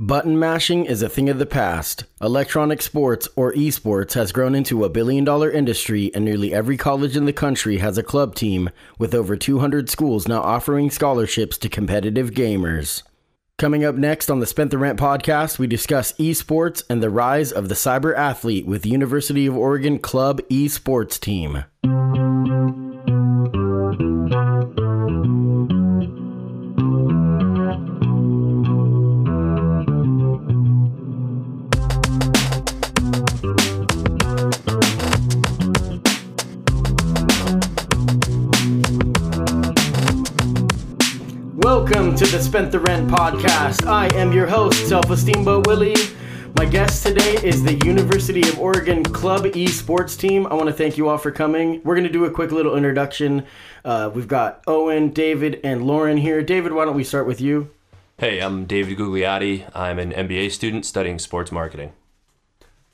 Button mashing is a thing of the past. Electronic sports, or esports, has grown into a billion dollar industry, and nearly every college in the country has a club team, with over 200 schools now offering scholarships to competitive gamers. Coming up next on the Spent the Rent podcast, we discuss esports and the rise of the cyber athlete with the University of Oregon Club esports team. Welcome to the Spent the Rent podcast. I am your host, Self Esteem Bo Willie. My guest today is the University of Oregon Club esports team. I want to thank you all for coming. We're going to do a quick little introduction. Uh, we've got Owen, David, and Lauren here. David, why don't we start with you? Hey, I'm David Gugliotti. I'm an MBA student studying sports marketing.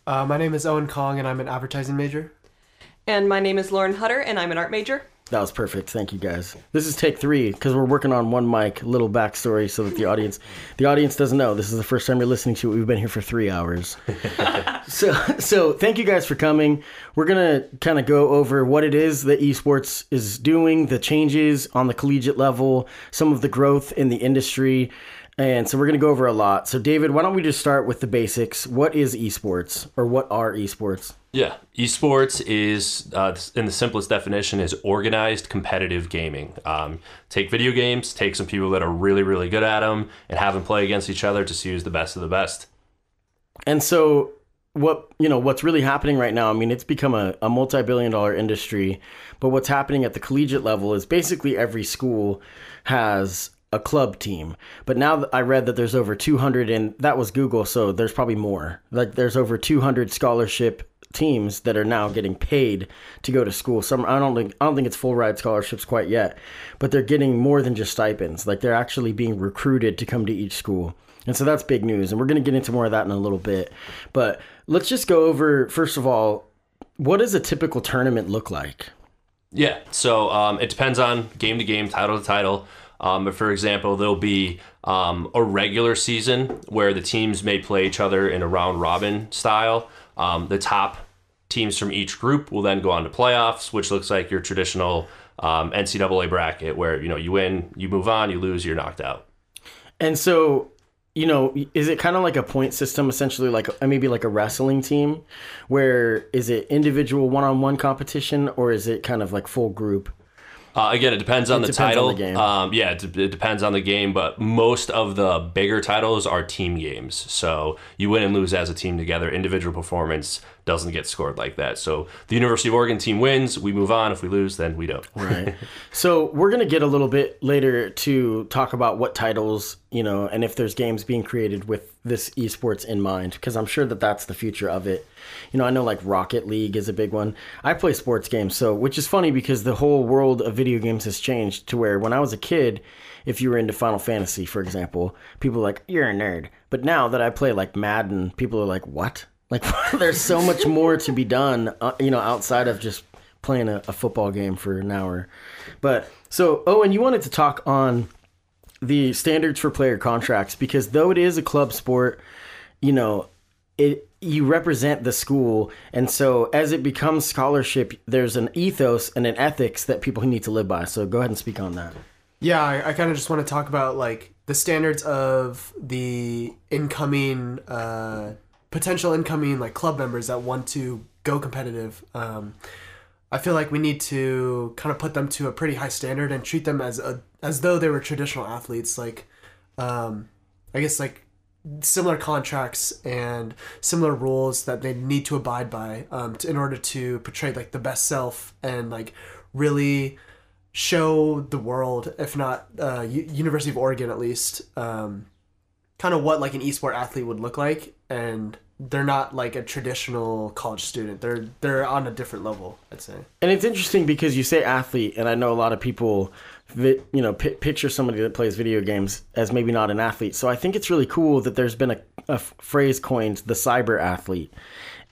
Uh, my name is Owen Kong, and I'm an advertising major. And my name is Lauren Hutter, and I'm an art major. That was perfect. Thank you guys. This is take three because we're working on one mic. Little backstory so that the audience, the audience doesn't know. This is the first time you're listening to it. We've been here for three hours. so, so thank you guys for coming. We're gonna kind of go over what it is that esports is doing, the changes on the collegiate level, some of the growth in the industry, and so we're gonna go over a lot. So, David, why don't we just start with the basics? What is esports, or what are esports? Yeah, esports is, uh, in the simplest definition, is organized competitive gaming. Um, take video games, take some people that are really, really good at them, and have them play against each other to see who's the best of the best. And so, what you know, what's really happening right now? I mean, it's become a, a multi-billion-dollar industry, but what's happening at the collegiate level is basically every school has a club team. But now I read that there's over 200, and that was Google, so there's probably more. Like there's over 200 scholarship teams that are now getting paid to go to school. Some I don't think I don't think it's full ride scholarships quite yet, but they're getting more than just stipends. Like they're actually being recruited to come to each school. And so that's big news. And we're going to get into more of that in a little bit. But let's just go over first of all, what does a typical tournament look like? Yeah, so um, it depends on game to game, title to title. Um, but for example, there'll be um, a regular season where the teams may play each other in a round robin style. Um, the top teams from each group will then go on to playoffs, which looks like your traditional um, NCAA bracket, where you know you win, you move on, you lose, you're knocked out. And so, you know, is it kind of like a point system, essentially, like maybe like a wrestling team, where is it individual one-on-one competition, or is it kind of like full group? Uh, again, it depends on It the depends on title. the game. Um, yeah, it, it depends on the game, but most of the bigger titles are team games. So you win and lose as a team together. Individual performance doesn't get scored like that. So the University of Oregon team wins, we move on. If we lose, then we don't. Right. so we're gonna get a little bit later to talk about what titles, you know, and if there's games being created with this esports in mind, because I'm sure that that's the future of it. You know, I know like Rocket League is a big one. I play sports games, so which is funny because the whole world of video games has changed to where when I was a kid, if you were into Final Fantasy, for example, people were like, "You're a nerd." But now that I play like Madden, people are like, "What?" Like, there's so much more to be done, uh, you know, outside of just playing a, a football game for an hour. But so, Owen, you wanted to talk on the standards for player contracts because though it is a club sport, you know, it you represent the school, and so as it becomes scholarship, there's an ethos and an ethics that people need to live by. So go ahead and speak on that. Yeah, I, I kind of just want to talk about like the standards of the incoming, uh, potential incoming like club members that want to go competitive. Um, I feel like we need to kind of put them to a pretty high standard and treat them as a as though they were traditional athletes. Like, um, I guess like similar contracts and similar rules that they need to abide by um, to, in order to portray like the best self and like really show the world, if not uh, U- University of Oregon at least, um, kind of what like an esport athlete would look like, and they're not like a traditional college student. They're they're on a different level, I'd say. And it's interesting because you say athlete, and I know a lot of people, you know, pi picture somebody that plays video games as maybe not an athlete. So I think it's really cool that there's been a, a phrase coined, the cyber athlete.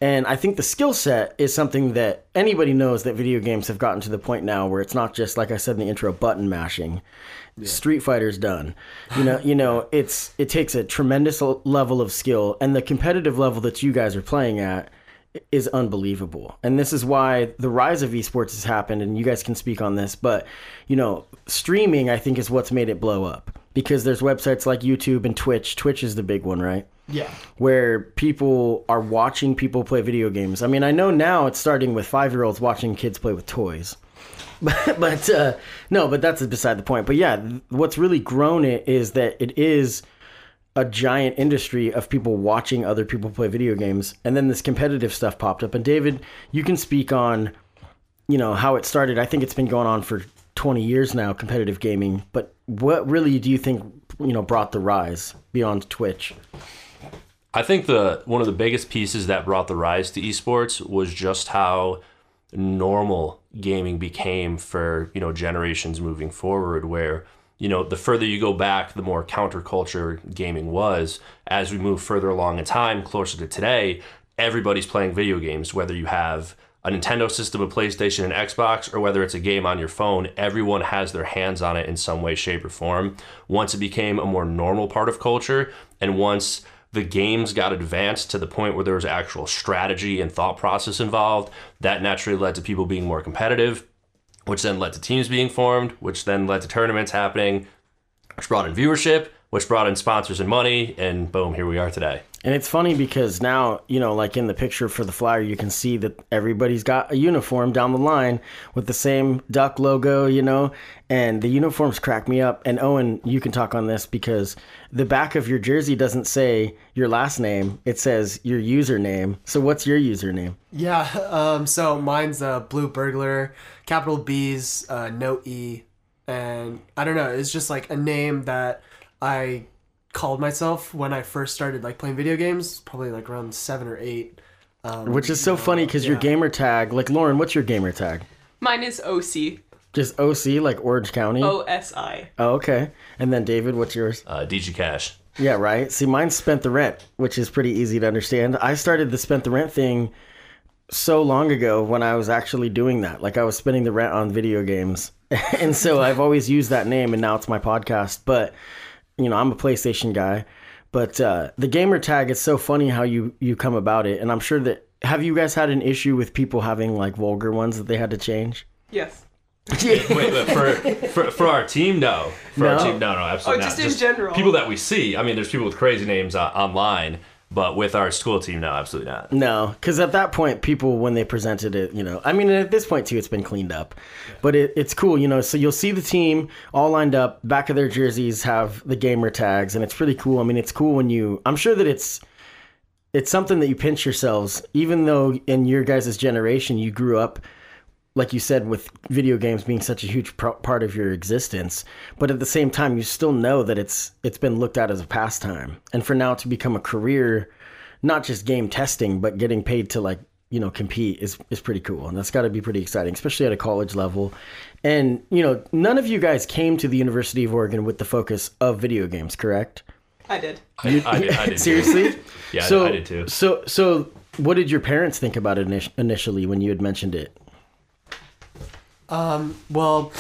And I think the skill set is something that anybody knows that video games have gotten to the point now where it's not just like I said in the intro, button mashing. Street Fighter's done. You know, you know, it's it takes a tremendous level of skill, and the competitive level that you guys are playing at is unbelievable. And this is why the rise of esports has happened, and you guys can speak on this. But you know, streaming I think is what's made it blow up because there's websites like YouTube and Twitch. Twitch is the big one, right? Yeah. where people are watching people play video games. I mean, I know now it's starting with five year olds watching kids play with toys. But, but uh, no, but that's beside the point. But yeah, what's really grown it is that it is a giant industry of people watching other people play video games. And then this competitive stuff popped up. And David, you can speak on, you know, how it started. I think it's been going on for 20 years now, competitive gaming. But what really do you think, you know, brought the rise beyond Twitch? I think the one of the biggest pieces that brought the rise to esports was just how normal gaming became for you know generations moving forward where you know the further you go back the more counterculture gaming was as we move further along in time closer to today everybody's playing video games whether you have a Nintendo system, a PlayStation, an Xbox, or whether it's a game on your phone, everyone has their hands on it in some way, shape, or form. Once it became a more normal part of culture, and once the games got advanced to the point where there was actual strategy and thought process involved, that naturally led to people being more competitive, which then led to teams being formed, which then led to tournaments happening, which brought in viewership, which brought in sponsors and money, and boom, here we are today. And it's funny because now, you know, like in the picture for the flyer, you can see that everybody's got a uniform down the line with the same duck logo, you know, and the uniforms crack me up. And Owen, you can talk on this because the back of your jersey doesn't say your last name, it says your username. So what's your username? Yeah. Um, so mine's uh, Blue Burglar, capital B's, uh, no E, and I don't know. It's just like a name that I called myself when I first started like playing video games, probably like around seven or eight. Um, Which is so funny because your yeah. gamer tag, like Lauren, what's your gamer tag? Mine is OC. Just OC, like Orange County? O S I. Oh, okay. And then David, what's yours? Uh, DG Cash. Yeah, right. See, mine spent the rent, which is pretty easy to understand. I started the spent the rent thing so long ago when I was actually doing that. Like I was spending the rent on video games. and so I've always used that name and now it's my podcast. But you know, I'm a PlayStation guy. But uh, the gamer tag is so funny how you you come about it. And I'm sure that have you guys had an issue with people having like vulgar ones that they had to change? Yes. Wait, but for, for for our team, no. For No? our team, no, no, absolutely Oh, not. just in general. People that we see. I mean, there's people with crazy names uh, online, but with our school team, no, absolutely not. No, because at that point, people when they presented it, you know, I mean, at this point too, it's been cleaned up, but it, it's cool, you know. So you'll see the team all lined up, back of their jerseys have the gamer tags, and it's pretty cool. I mean, it's cool when you. I'm sure that it's it's something that you pinch yourselves, even though in your guys' generation you grew up, like you said, with video games being such a huge pro- part of your existence. But at the same time, you still know that it's it's been looked at as a pastime, and for now to become a career, not just game testing, but getting paid to like you know compete is is pretty cool, and that's got to be pretty exciting, especially at a college level. And you know, none of you guys came to the University of Oregon with the focus of video games, correct? I did. I, I did, I did. Seriously? Yeah, I- so, I did too. So, so what did your parents think about it initially when you had mentioned it? Um, well,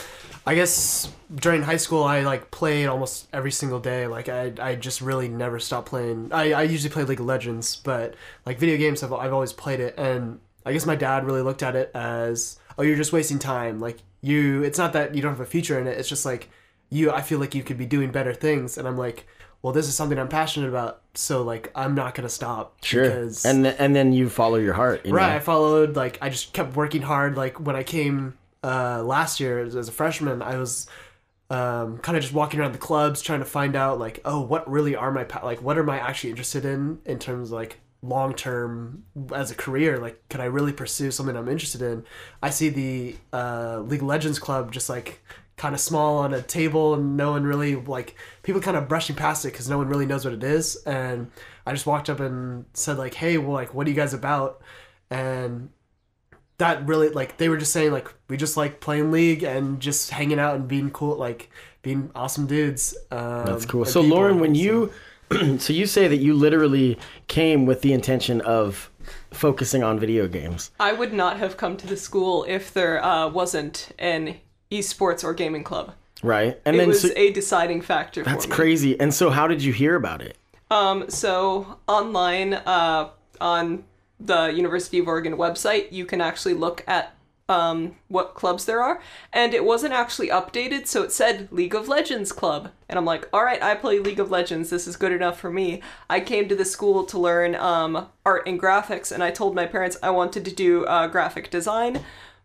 I guess during high school I like played almost every single day. Like I, I just really never stopped playing. I, I usually play League of Legends, but like video games, I've, I've always played it. And I guess my dad really looked at it as, oh, you're just wasting time. Like you, it's not that you don't have a future in it. It's just like you. I feel like you could be doing better things. And I'm like, well, this is something I'm passionate about. So like I'm not gonna stop. Sure. Because, and th- and then you follow your heart. You Right, know? I followed like I just kept working hard. Like when I came uh, last year as, a freshman, I was um, kind of just walking around the clubs trying to find out like oh what really are my like what am I actually interested in in terms of like long term as a career? Like can I really pursue something I'm interested in? I see the uh, League Legends club just like kind of small on a table and no one really like people kind of brushing past it because no one really knows what it is. And I just walked up and said like hey well like what are you guys about? And that really like they were just saying like we just like playing league and just hanging out and being cool like being awesome dudes um, That's cool. So people, Lauren, when so- you so you say that you literally came with the intention of focusing on video games. I would not have come to the school if there uh, wasn't an esports or gaming club. Right. And it then was so, a deciding factor that's for me. crazy. And so how did you hear about it? Um, so online uh, on the University of Oregon website, you can actually look at um, what clubs there are, and it wasn't actually updated, so it said League of Legends Club, and I'm like, all right, I play League of Legends. This is good enough for me. I came to the school to learn um, art and graphics, and I told my parents I wanted to do uh, graphic design,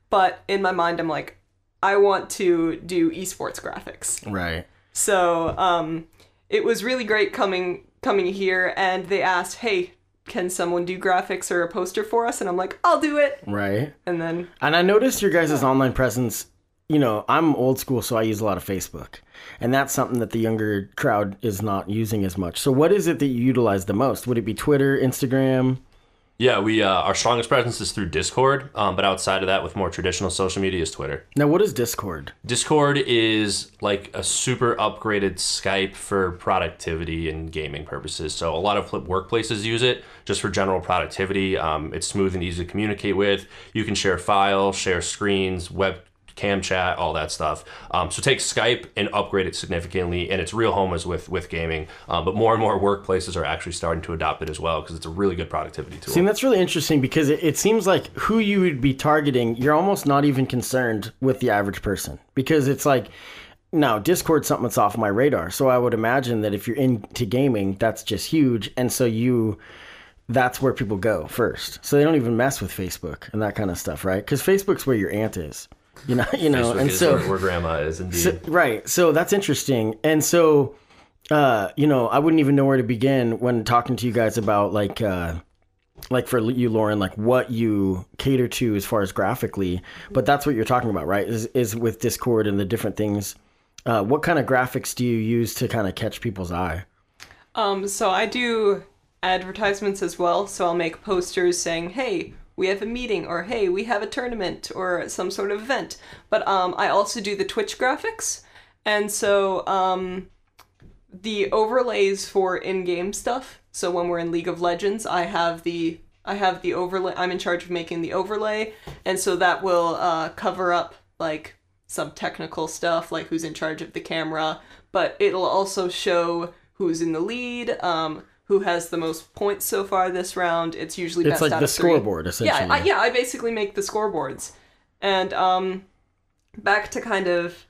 but in my mind, I'm like, I want to do esports graphics. Right. So um, it was really great coming coming here, and they asked, "Hey, can someone do graphics or a poster for us?" And I'm like, "I'll do it." Right. And then And I noticed your guys' online presence. You know, I'm old school, so I use a lot of Facebook. And that's something that the younger crowd is not using as much. So, what is it that you utilize the most? Would it be Twitter, Instagram? Yeah, we uh, our strongest presence is through Discord, um, but outside of that, with more traditional social media, is Twitter. Now, what is Discord? Discord is like a super upgraded Skype for productivity and gaming purposes. So a lot of flip workplaces use it just for general productivity. Um, it's smooth and easy to communicate with. You can share files, share screens, webcam chat, all that stuff. Um, so take Skype and upgrade it significantly, and its real home is with with gaming. Um, but more and more workplaces are actually starting to adopt it as well because it's a really good productivity tool. See, that's really interesting because it, it seems like who you would be targeting, you're almost not even concerned with the average person because it's like, now Discord's something that's off my radar. So I would imagine that if you're into gaming, that's just huge, and so you, that's where people go first. So they don't even mess with Facebook and that kind of stuff, right? Because Facebook's where your aunt is, you know, you know, Facebook and is so where, where grandma is indeed. so- right. So that's interesting. And so, uh, you know, I wouldn't even know where to begin when talking to you guys about like, uh, like for you, Lauren, like what you cater to as far as graphically. But that's what you're talking about, right? Is is with Discord and the different things. Uh, what kind of graphics do you use to kind of catch people's eye? um, so I do advertisements as well. So I'll make posters saying, "Hey." We have a meeting, or hey, we have a tournament, or some sort of event. But um, I also do the Twitch graphics, and so um, the overlays for in-game stuff. So when we're in League of Legends, I have the I have the overlay. I'm in charge of making the overlay, and so that will uh, cover up like some technical stuff, like who's in charge of the camera. But it'll also show who's in the lead, um, who has the most points so far this round. It's usually It's best like out the of three. scoreboard, essentially. Yeah, I, yeah. I basically make the scoreboards, and um, back to kind of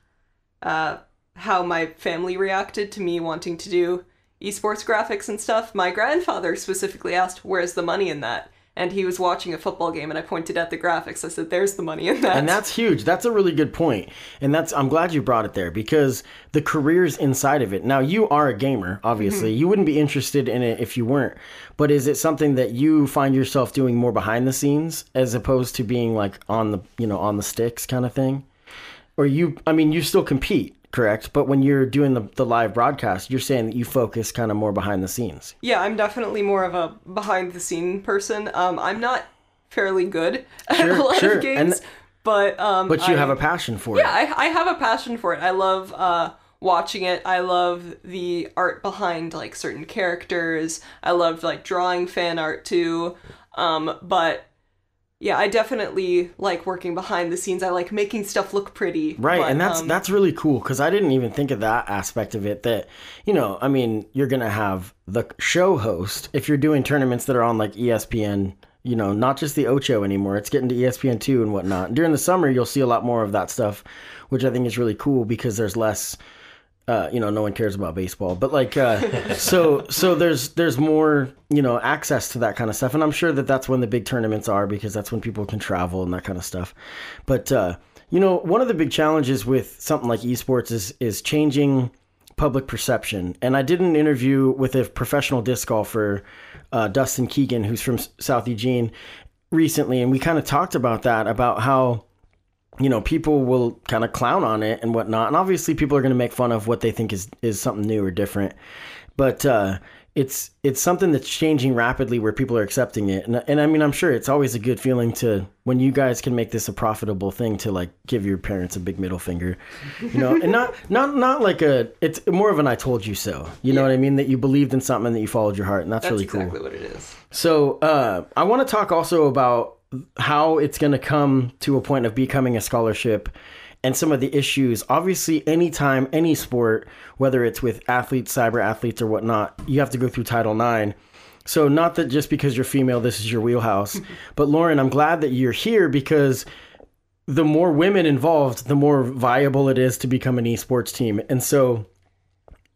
uh, how my family reacted to me wanting to do esports graphics and stuff. My grandfather specifically asked, "Where's the money in that?" And he was watching a football game, and I pointed at the graphics. I said, "There's the money in that." And that's huge. That's a really good point. And that's I'm glad you brought it there because the careers inside of it. Now you are a gamer, obviously. Mm-hmm. You wouldn't be interested in it if you weren't. But is it something that you find yourself doing more behind the scenes as opposed to being like on the, you know, on the sticks kind of thing? Or you I mean, you still compete, correct? But when you're doing the, the live broadcast, you're saying that you focus kind of more behind the scenes. Yeah, I'm definitely more of a behind the scene person. Um, I'm not fairly good at Sure, a lot sure, of games, and- but um, But you I- have a passion for yeah, it. I, I have a passion for it. I love uh, watching it. I love the art behind like certain characters. I love like drawing fan art too. Um, but yeah, I definitely like working behind the scenes. I like making stuff look pretty. Right, but, and that's um, that's really cool because I didn't even think of that aspect of it. That you know, I mean, you're gonna have the show host if you're doing tournaments that are on like ESPN. You know, not just the Ocho anymore. It's getting to ESPN two and whatnot. During the summer, you'll see a lot more of that stuff, which I think is really cool because there's less. Uh, you know, no one cares about baseball, but like, uh, so so there's there's more you know access to that kind of stuff, and I'm sure that that's when the big tournaments are because that's when people can travel and that kind of stuff. But uh, You know, one of the big challenges with something like esports is is changing public perception. And I did an interview with a professional disc golfer, uh, Dustin Keegan, who's from South Eugene, recently, and we kind of talked about that about how you know people will kind of clown on it and whatnot, and obviously people are going to make fun of what they think is is something new or different, but. uh it's it's something that's changing rapidly where people are accepting it and, and i mean i'm sure it's always a good feeling to when you guys can make this a profitable thing to like give your parents a big middle finger you know and not not not like a it's more of an i told you so you know what i mean that you believed in something that you followed your heart and that's, That's really exactly cool Exactly what it is. so uh, I want to talk also about how it's going to come to a point of becoming a scholarship and some of the issues. Obviously, anytime, any sport, whether it's with athletes, cyber athletes, or whatnot, you have to go through Title IX. So, not that just because you're female, this is your wheelhouse. but, Lauren, I'm glad that you're here because the more women involved, the more viable it is to become an esports team. And so,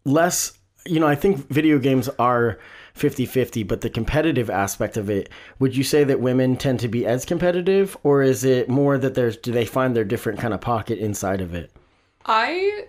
less you know i think video games are 50-50 but the competitive aspect of it would you say that women tend to be as competitive or is it more that there's do they find their different kind of pocket inside of it I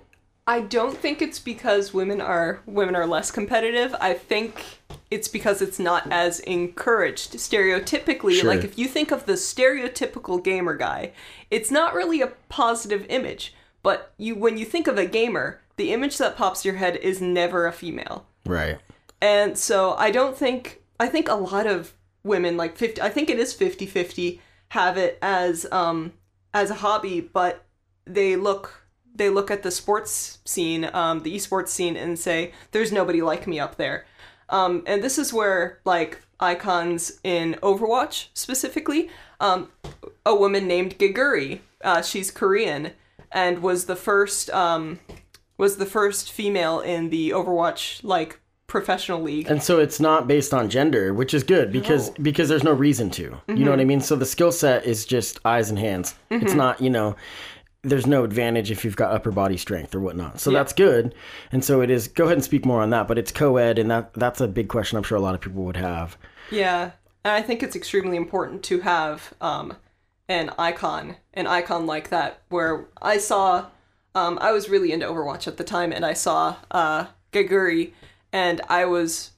I don't think it's because women are women are less competitive. I think it's because it's not as encouraged stereotypically. Sure. Like if you think of the stereotypical gamer guy, it's not really a positive image. But you when you think of a gamer, the image that pops your head is never a female. right And so I don't think I think a lot of women like 50 I think it is 50-50 have it as um as a hobby, but they look they look at the sports scene, um the esports scene and say there's nobody like me up there. Um and this is where like icons in Overwatch specifically, um a woman named Geguri, uh she's Korean and was the first um was the first female in the Overwatch like professional league. and so it's not based on gender which is good because because there's no reason to you know what i mean? So the skill set is just eyes and hands. It's not you know there's no advantage if you've got upper body strength or whatnot. So that's good. And so it is go ahead and speak more on that but it's co-ed and that that's a big question i'm sure a lot of people would have. Yeah, and I think it's extremely important to have um, an icon, an icon like that. Where I saw, um, I was really into Overwatch at the time, and I saw uh, Geguri, and I was,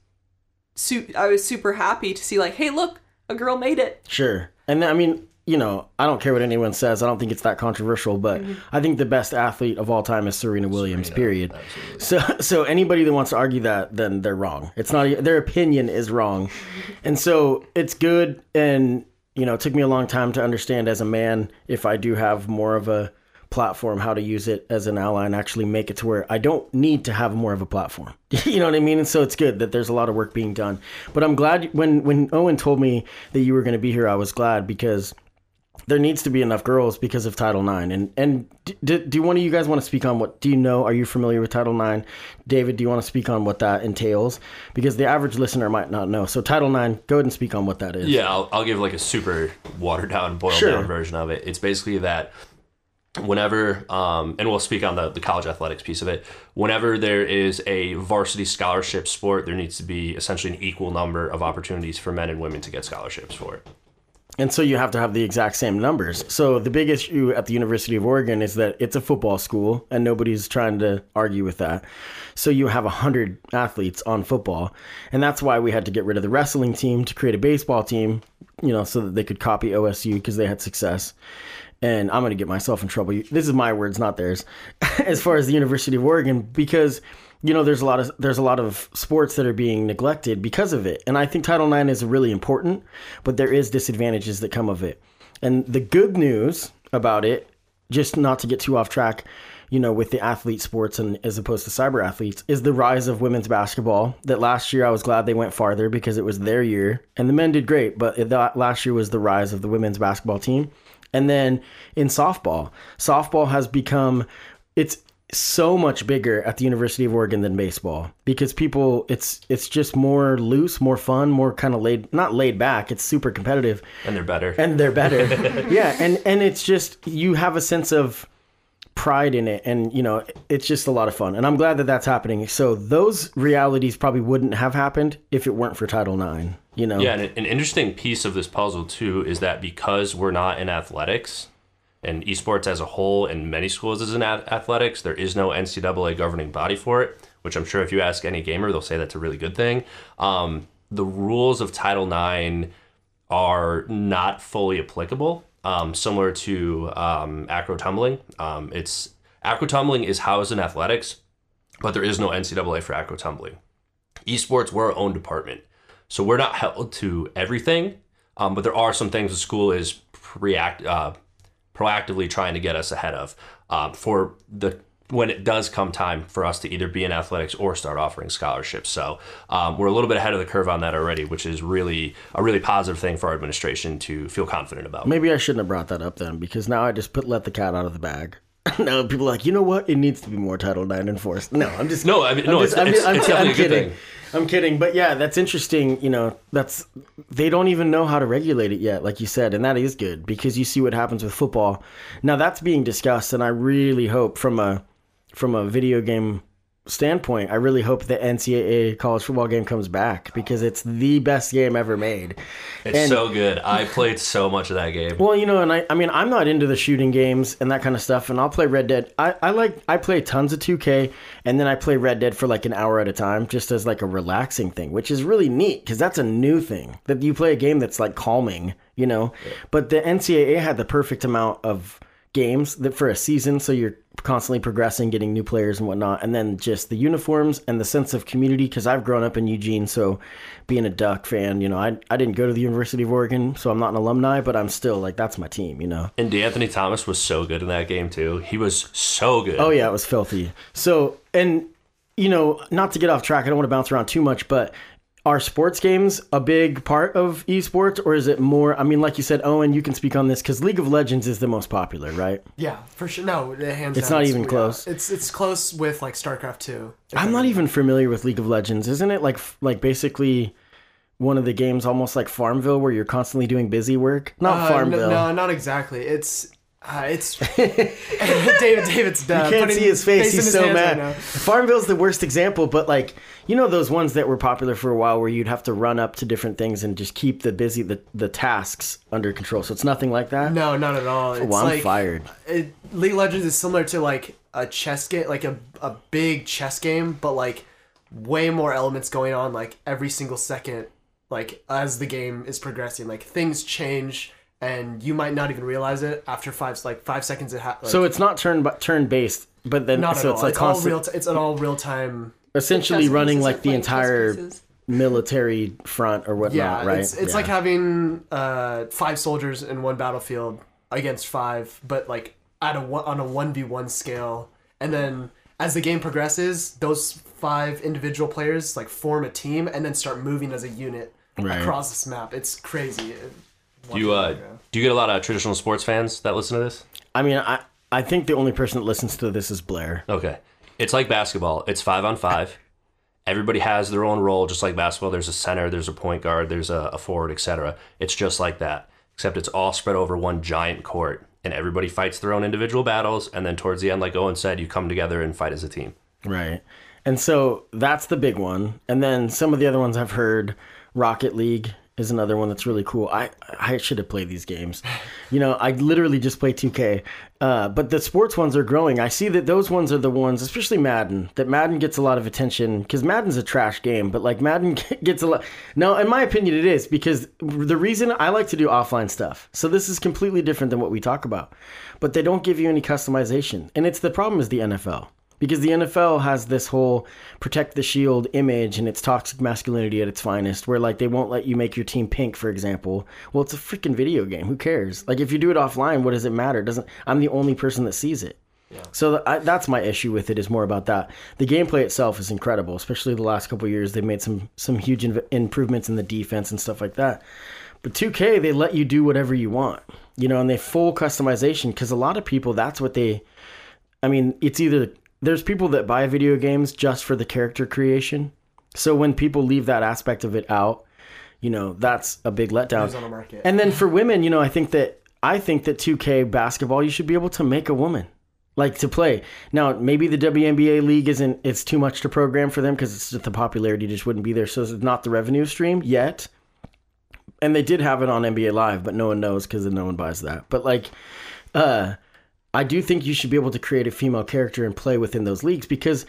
su- I was super happy to see like, hey, look, a girl made it. Sure. And I mean, you know, I don't care what anyone says. I don't think it's that controversial, but mm-hmm. I think the best athlete of all time is Serena Williams, period. So so anybody that wants to argue that, then they're wrong. It's not their opinion is wrong. And so it's good and you know, it took me a long time to understand as a man if I do have more of a platform how to use it as an ally and actually make it to where I don't need to have more of a platform. you know what I mean? And so it's good that there's a lot of work being done. But I'm glad when when Owen told me that you were going to be here, I was glad because there needs to be enough girls because of Title IX. And and do, do one of you guys want to speak on what? Do you know? Are you familiar with Title IX? David, do you want to speak on what that entails? Because the average listener might not know. So Title IX, go ahead and speak on what that is. Yeah, I'll, I'll give like a super watered down, boiled Sure. down version of it. It's basically that whenever, um, and we'll speak on the, the college athletics piece of it, whenever there is a varsity scholarship sport, there needs to be essentially an equal number of opportunities for men and women to get scholarships for it. And so you have to have the exact same numbers. So the big issue at the University of Oregon is that it's a football school and nobody's trying to argue with that. So you have 100 athletes on football. And that's why we had to get rid of the wrestling team to create a baseball team, you know, so that they could copy OSU because they had success. And I'm going to get myself in trouble. This is my words, not theirs. as far as the University of Oregon because you know there's a lot of there's a lot of sports that are being neglected because of it and i think title ix is really important but there is disadvantages that come of it and the good news about it just not to get too off track you know with the athlete sports and as opposed to cyber athletes is the rise of women's basketball that last year i was glad they went farther because it was their year and the men did great but that last year was the rise of the women's basketball team and then in softball softball has become it's so much bigger at the University of Oregon than baseball because people it's it's just more loose, more fun, more kind of laid not laid back. It's super competitive And they're better. and they're better. yeah, and and it's just you have a sense of pride in it and you know it's just a lot of fun and i'm glad that that's happening so those realities probably wouldn't have happened if it weren't for title ix you know Yeah, and an interesting piece of this puzzle too is that because we're not in athletics, And esports as a whole in many schools is in ath- athletics. There is no NCAA governing body for it, which I'm sure if you ask any gamer, they'll say that's a really good thing. Um, the rules of Title IX are not fully applicable, um, similar to um, acro tumbling. Um, it's acro tumbling is housed in athletics, but there is no NCAA for acro tumbling. Esports, we're our own department, so we're not held to everything, um, but there are some things the school is react uh, proactively trying to get us ahead of um, for the when it does come time for us to either be in athletics or start offering scholarships. So um, we're a little bit ahead of the curve on that already, which is really a really positive thing for our administration to feel confident about. Maybe I shouldn't have brought that up then, because now I just put let the cat out of the bag. no, people are like, you know what? It needs to be more Title IX enforced. No, I'm just No, I mean, I'm no, just- it's, I'm, it's, I'm, it's I'm a good kidding. thing. I'm kidding, but yeah, that's interesting. You know, that's they don't even know how to regulate it yet, like you said, and that is good because you see what happens with football. Now that's being discussed, and I really hope from a from a video game standpoint, I really hope the NCAA college football game comes back because it's the best game ever made. It's And- so good. I played so much of that game. Well, you know, and I, I mean, I'm not into the shooting games and that kind of stuff, and I'll play Red Dead. I, I like, I play tons of 2K, and then I play Red Dead for like an hour at a time, just as like a relaxing thing, which is really neat because that's a new thing that you play a game that's like calming, you know. But the NCAA had the perfect amount of games that for a season, so you're constantly progressing, getting new players and whatnot, and then just the uniforms and the sense of community. Because I've grown up in Eugene, so being a Duck fan, you know, I I didn't go to the University of Oregon, so I'm not an alumni, but I'm still like that's my team, you know. And D'Anthony Thomas was so good in that game too. He was so good. Oh yeah, it was filthy. So and you know, not to get off track, I don't want to bounce around too much, but are sports games a big part of esports, or is it more? I mean, like you said, Owen, you can speak on this because League of Legends is the most popular, right? Yeah, for sure. No, hands It's down, not even yeah, close. It's it's close with like StarCraft two. I'm not even familiar with League of Legends. Isn't it like like basically one of the games almost like Farmville where you're constantly doing busy work? Not Uh, Farmville. No, no, not exactly. It's uh, it's David. David's uh, You can't see his face. in He's his so mad. right. Farmville's the worst example, but like you know those ones that were popular for a while, where you'd have to run up to different things and just keep the busy the, the tasks under control. So it's nothing like that. No, not at all. It's well, I'm like, fired. It, League of Legends is similar to like a chess game, like a a big chess game, but like way more elements going on, like every single second, like as the game is progressing, like things change. And you might not even realize it after five, like five seconds. It ha- like, So it's not turn turn based, but then not so at it's all. like It's all constant, real. T- it's an all real time. essentially running like the entire military front or whatnot, Yeah, right? it's it's Yeah. like having uh, five soldiers in one battlefield against five, but like at a on a one v one scale. And then as the game progresses, those five individual players like form a team and then start moving as a unit Right. across this map. It's crazy. It- Do you uh, do you get a lot of traditional sports fans that listen to this? I mean, I I think the only person that listens to this is Blair. Okay. It's like basketball. It's five on five. Everybody has their own role, just like basketball. There's a center, there's a point guard, there's a, a forward, etc. It's just like that, except it's all spread over one giant court, and everybody fights their own individual battles. And then towards the end, like Owen said, you come together and fight as a team. Right. And so that's the big one. And then some of the other ones I've heard Rocket League is another one that's really cool. I I should have played these games. You know, I literally just play 2K. Uh, but the sports ones are growing. I see that those ones are the ones, especially Madden, that Madden gets a lot of attention because Madden's a trash game, but like Madden gets a lot. No, in my opinion, it is because the reason I like to do offline stuff. So this is completely different than what we talk about. But they don't give you any customization. And it's the problem is the NFL because the NFL has this whole protect the shield image and it's toxic masculinity at its finest where like they won't let you make your team pink for example. Well it's a freaking video game. Who cares? Like if you do it offline what does it matter? It doesn't i'm the only person that sees it. Yeah. so th- I, that's my issue with it is more about that. The gameplay itself is incredible especially the last couple of years. They've made some some huge inv- improvements in the defense and stuff like that. But 2k they let you do whatever you want you know and they full customization because a lot of people that's what they I mean, it's either there's people that buy video games just for the character creation. So when people leave that aspect of it out, you know, that's a big letdown. The? And then for women, you know, I think that I think that 2K basketball, you should be able to make a woman like to play. Now, maybe the WNBA league isn't it's too much to program for them because it's just the popularity just wouldn't be there. So it's not the revenue stream yet. And they did have it on NBA Live, but no one knows because no one buys that. But like uh, I do think you should be able to create a female character and play within those leagues because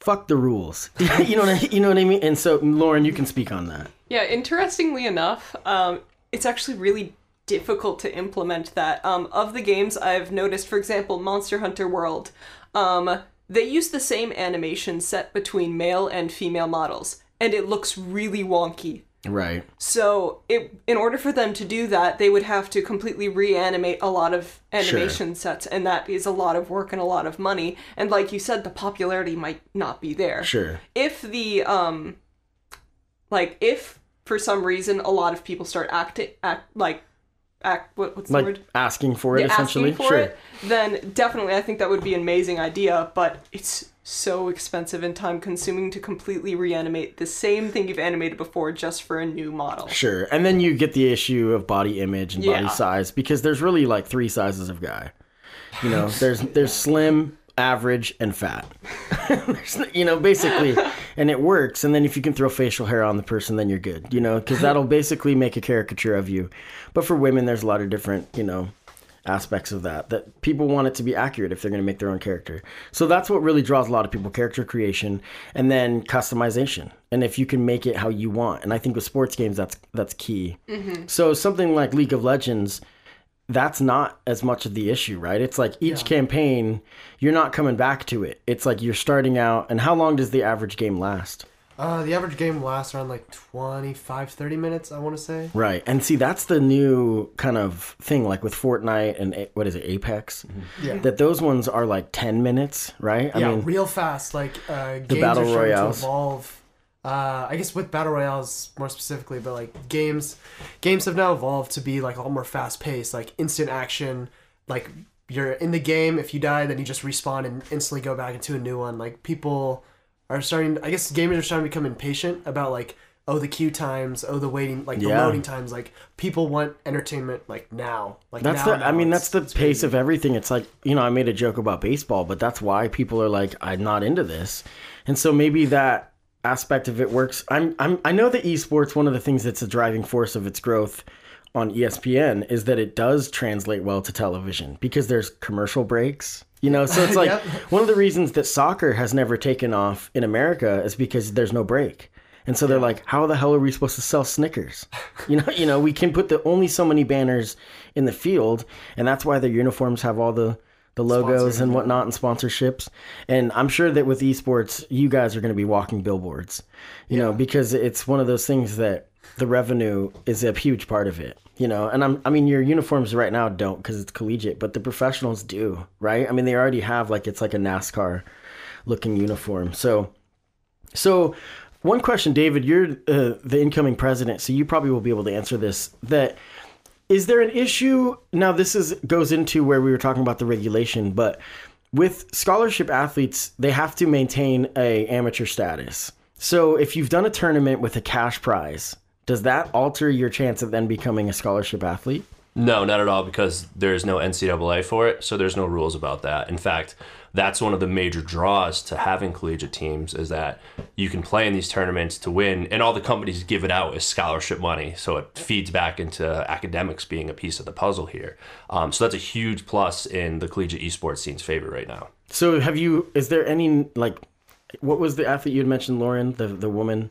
fuck the rules. you know what I, you know what I mean? And so, Lauren, you can speak on that. Yeah, interestingly enough, um, it's actually really difficult to implement that. Um, of the games I've noticed, for example, Monster Hunter World, um, they use the same animation set between male and female models, and it looks really wonky. Right. So, it in order for them to do that, they would have to completely reanimate a lot of animation sets, and that is a lot of work and a lot of money. And like you said, the popularity might not be there. Sure. If the um, like if for some reason a lot of people start acting act like act what, what's the word asking for it, Yeah, essentially. for sure. it, then definitely I think that would be an amazing idea, but it's so expensive and time consuming to completely reanimate the same thing you've animated before just for a new model. Sure. And then you get the issue of body image and body size because there's really like three sizes of guy. You know, there's there's slim, average, and fat. You know, basically, and it works. And then if you can throw facial hair on the person, then you're good. You know, because that'll basically make a caricature of you. But for women, there's a lot of different, you know, aspects of that that people want it to be accurate if they're going to make their own character. So that's what really draws a lot of people: character creation and then customization. And if you can make it how you want, and I think with sports games, that's that's key. Mm-hmm. So something like League of Legends that's not as much of the issue, right? It's like each campaign, you're not coming back to it. It's like you're starting out, and how long does the average game last? Uh, the average game lasts around like 25, 30 minutes, I want to say. Right. And see, that's the new kind of thing, like with Fortnite and A- what is it, Apex? Yeah. That those ones are like 10 minutes, right? I yeah, mean, real fast. Like uh, games battle are starting royales. to evolve. Uh, I guess with battle royales more specifically, but like games, games have now evolved to be like a lot more fast paced, like instant action. Like you're in the game, if you die, then you just respawn and instantly go back into a new one. Like people are starting. I guess gamers are starting to become impatient about like oh the queue times, oh the waiting, like the Yeah. loading times. Like people want entertainment like now. Like That's now, the. I mean, It's- that's the it's pace crazy. of everything. It's like you know, I made a joke about baseball, but that's why people are like, I'm not into this, and so maybe that aspect of it works. I'm. I'm. I know that esports. One of the things that's a driving force of its growth on ESPN is that it does translate well to television because there's commercial breaks. You know, so it's like Yep. one of the reasons that soccer has never taken off in America is because there's no break. And so they're like, how the hell are we supposed to sell Snickers? You know, you know, we can put the only so many banners in the field, and that's why their uniforms have all the the logos and whatnot and sponsorships. And I'm sure that with esports, you guys are going to be walking billboards, you know, because it's one of those things that the revenue is a huge part of it, you know. And I'm, I mean, your uniforms right now don't because it's collegiate, but the professionals do, right? I mean, they already have like it's like a NASCAR looking uniform. So, so one question, David, you're uh, the incoming president, so you probably will be able to answer this. That is there an issue now? This is goes into where we were talking about the regulation, but with scholarship athletes, they have to maintain a amateur status. So if you've done a tournament with a cash prize, does that alter your chance of then becoming a scholarship athlete? No, not at all, because there's no NCAA for it, so there's no rules about that. In fact, that's one of the major draws to having collegiate teams is that you can play in these tournaments to win, and all the companies give it out as scholarship money, so it feeds back into academics being a piece of the puzzle here. Um, so that's a huge plus in the collegiate esports scene's favor right now. So have you? Is there any like? What was the athlete you had mentioned, Lauren? The the woman,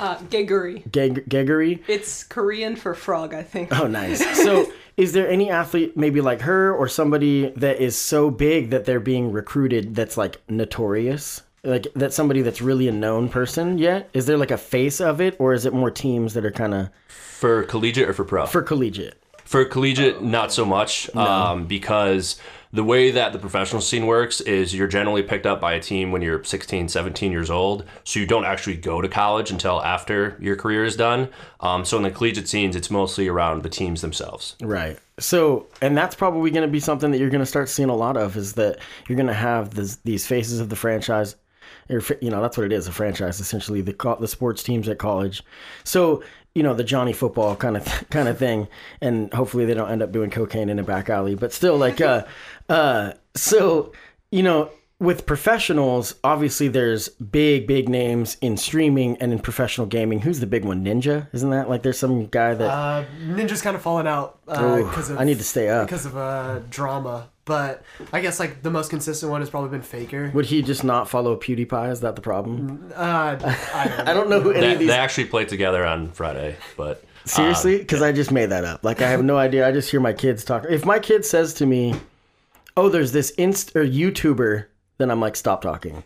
Uh, Geguri. Geg- Geguri. It's Korean for frog, I think. Oh, nice. So, is there any athlete, maybe like her or somebody that is so big that they're being recruited that's like notorious? Like that somebody that's really a known person yet? Is there like a face of it or is it more teams that are kind of For collegiate or for pro? for collegiate? For collegiate, not so much, um, because the way that the professional scene works is you're generally picked up by a team when you're 16, 17 years old. So you don't actually go to college until after your career is done. Um, so in the collegiate scenes, it's mostly around the teams themselves. Right. So, and that's probably going to be something that you're going to start seeing a lot of is that you're going to have this, these faces of the franchise. You know, that's what it is, a franchise, essentially, the co- the sports teams at college. So, you know, the Johnny football kind of kind of thing, and hopefully they don't end up doing cocaine in a back alley. But still, like, uh, uh, so you know, with professionals, obviously there's big, big names in streaming and in professional gaming. Who's the big one? Ninja, isn't that like there's some guy that Uh, Ninja's kind of fallen out Ooh, because of I need to stay up. because of uh, drama. But I guess like the most consistent one has probably been Faker. would he just not follow PewDiePie? Is that the problem? Uh, I don't know. I don't know who any They, of these. they actually played together on Friday, but um, Seriously, because I just made that up. Like I have no idea. I just hear my kids talk. If my kid says to me, "Oh, there's this inst or YouTuber," then I'm like, "Stop talking."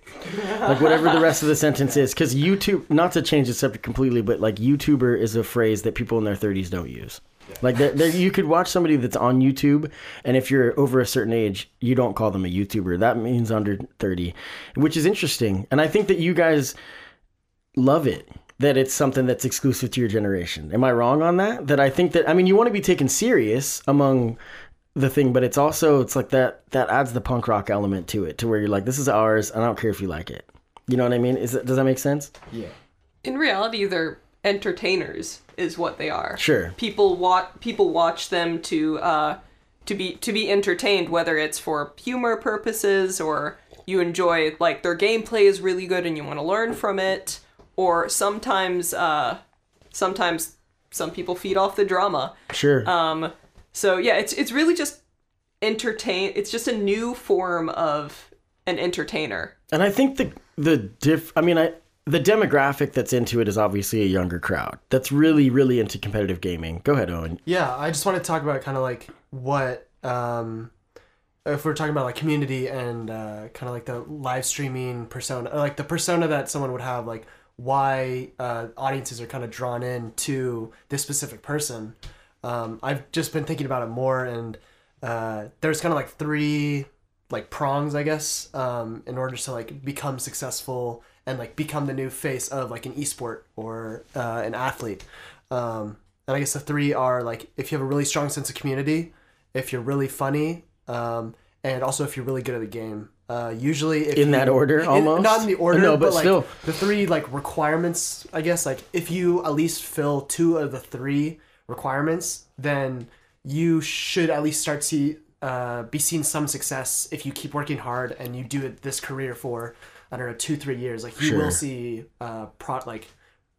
like whatever the rest of the sentence is, because YouTube. Not to change the subject completely, but like YouTuber is a phrase that people in their 30s don't use. Like there, there, you could watch somebody that's on YouTube, and if you're over a certain age, you don't call them a YouTuber. That means under 30, which is interesting. And I think that you guys love it that it's something that's exclusive to your generation. Am I wrong on that? That I think that I mean you want to be taken serious among the thing, but it's also it's like that that adds the punk rock element to it, to where you're like, this is ours, and I don't care if you like it. You know what I mean? Is that, does that make sense? Yeah. In reality, they're entertainers, is what they are. Sure. People watch people watch them to uh, to be to be entertained, whether it's for humor purposes or you enjoy like their gameplay is really good and you want to learn from it, or sometimes uh, sometimes some people feed off the drama. Sure. Um, so yeah, it's it's really just entertain. It's just a new form of an entertainer. and I think the the diff. I mean, I the demographic that's into it is obviously a younger crowd that's really really into competitive gaming. Go ahead, Owen. Yeah, I just want to talk about kind of like what um, if we're talking about like community and uh, kind of like the live streaming persona, or like the persona that someone would have, like why uh, audiences are kind of drawn in to this specific person. Um, I've just been thinking about it more, and uh, there's kind of like three like prongs, I guess, um, in order to like become successful and like become the new face of like an esport or uh, an athlete. Um, and I guess the three are like if you have a really strong sense of community, if you're really funny, um, and also if you're really good at the game. Uh, usually, if In you- that order, in- almost? not in the order, No, but, but like still. the three like requirements. I guess like if you at least fill two of the three requirements, then you should at least start to uh, be seeing some success if you keep working hard and you do it this career for I don't know two three years. Like you Sure. will see uh, pro like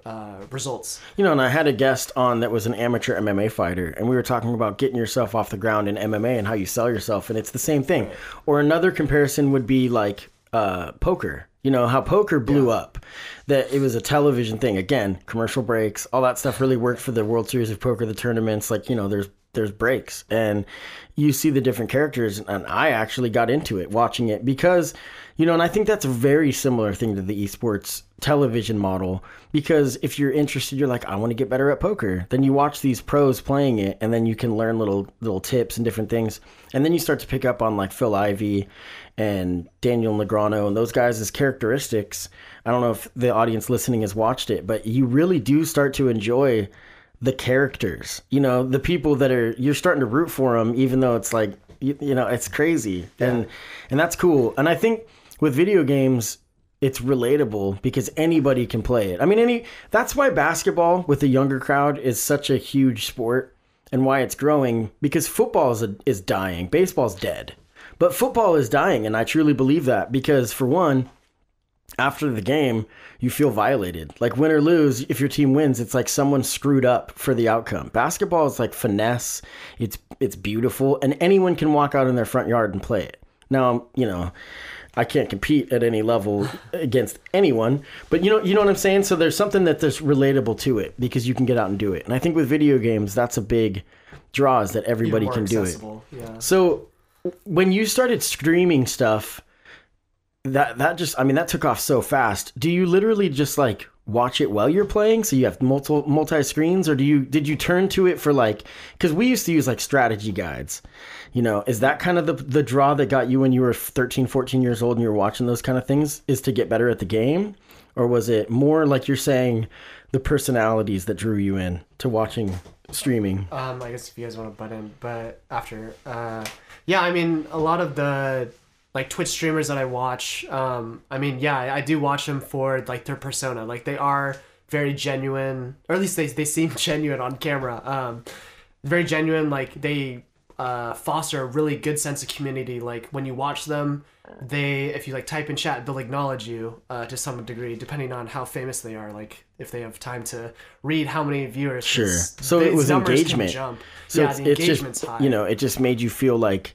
uh, results. You know, and I had a guest on that was an amateur MMA fighter, and we were talking about getting yourself off the ground in MMA and how you sell yourself, and it's the same thing. Or another comparison would be like uh, poker. You know how poker blew up, that it was a television thing. Again, commercial breaks, all that stuff really worked for the World Series of Poker, the tournaments. Like you know, there's there's breaks, and you see the different characters. And I actually got into it watching it because, you know, and I think that's a very similar thing to the esports television model. Because if you're interested, you're like, I want to get better at poker. Then you watch these pros playing it, and then you can learn little little tips and different things. And then you start to pick up on like Phil Ivey and Daniel Negreanu and those guys' characteristics. I don't know if the audience listening has watched it, but you really do start to enjoy the characters. You know, the people that are you're starting to root for them, even though it's like you, you know it's crazy, and and that's cool. And I think with video games, it's relatable because anybody can play it. I mean, any that's why basketball with the younger crowd is such a huge sport, and why it's growing because football is, is dying, baseball's dead, but football is dying, and I truly believe that because for one after the game, you feel violated. Like win or lose, if your team wins, it's like someone screwed up for the outcome. Basketball is like finesse. It's it's beautiful, and anyone can walk out in their front yard and play it. Now, you know, I can't compete at any level against anyone, but you know, you know what I'm saying. So there's something that there's relatable to it because you can get out and do it. And I think with video games, that's a big draw is that everybody can do it. Yeah. So when you started streaming stuff, that that just I mean that took off so fast. Do you literally just like watch it while you're playing so you have multiple multi screens or do you did you turn to it for like cuz we used to use like strategy guides. You know, is that kind of the the draw that got you when you were 13, 14 years old and you were watching those kind of things is to get better at the game or was it more like you're saying the personalities that drew you in to watching streaming? Um, I guess if you guys want to butt in, but after, uh, yeah, I mean, a lot of the like Twitch streamers that I watch, um, I mean, yeah, I, I do watch them for like their persona. Like they are very genuine, or at least they they seem genuine on camera. Um, very genuine. Like they uh, foster a really good sense of community. Like when you watch them, they if you like type in chat, they'll acknowledge you uh, to some degree, depending on how famous they are. Like if they have time to read how many viewers. Sure. So it was engagement. Jump. So yeah, it's, the it's engagement's just high. you know it just made you feel like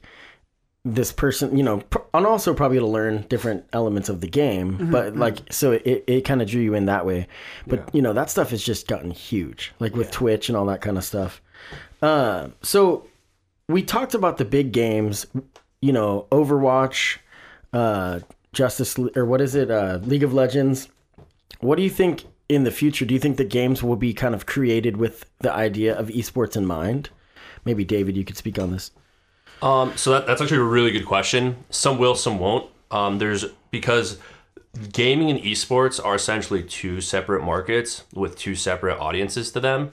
this person you know pr- and also probably to learn different elements of the game Mm-hmm, but like so it, it kind of drew you in that way but you know that stuff has just gotten huge like with twitch and all that kind of stuff uh, so we talked about the big games you know overwatch uh justice or what is it uh league of legends what do you think in the future do you think that games will be kind of created with the idea of esports in mind maybe david you could speak on this Um, so that, that's actually a really good question. Some will, some won't. Um, there's because gaming and esports are essentially two separate markets with two separate audiences to them.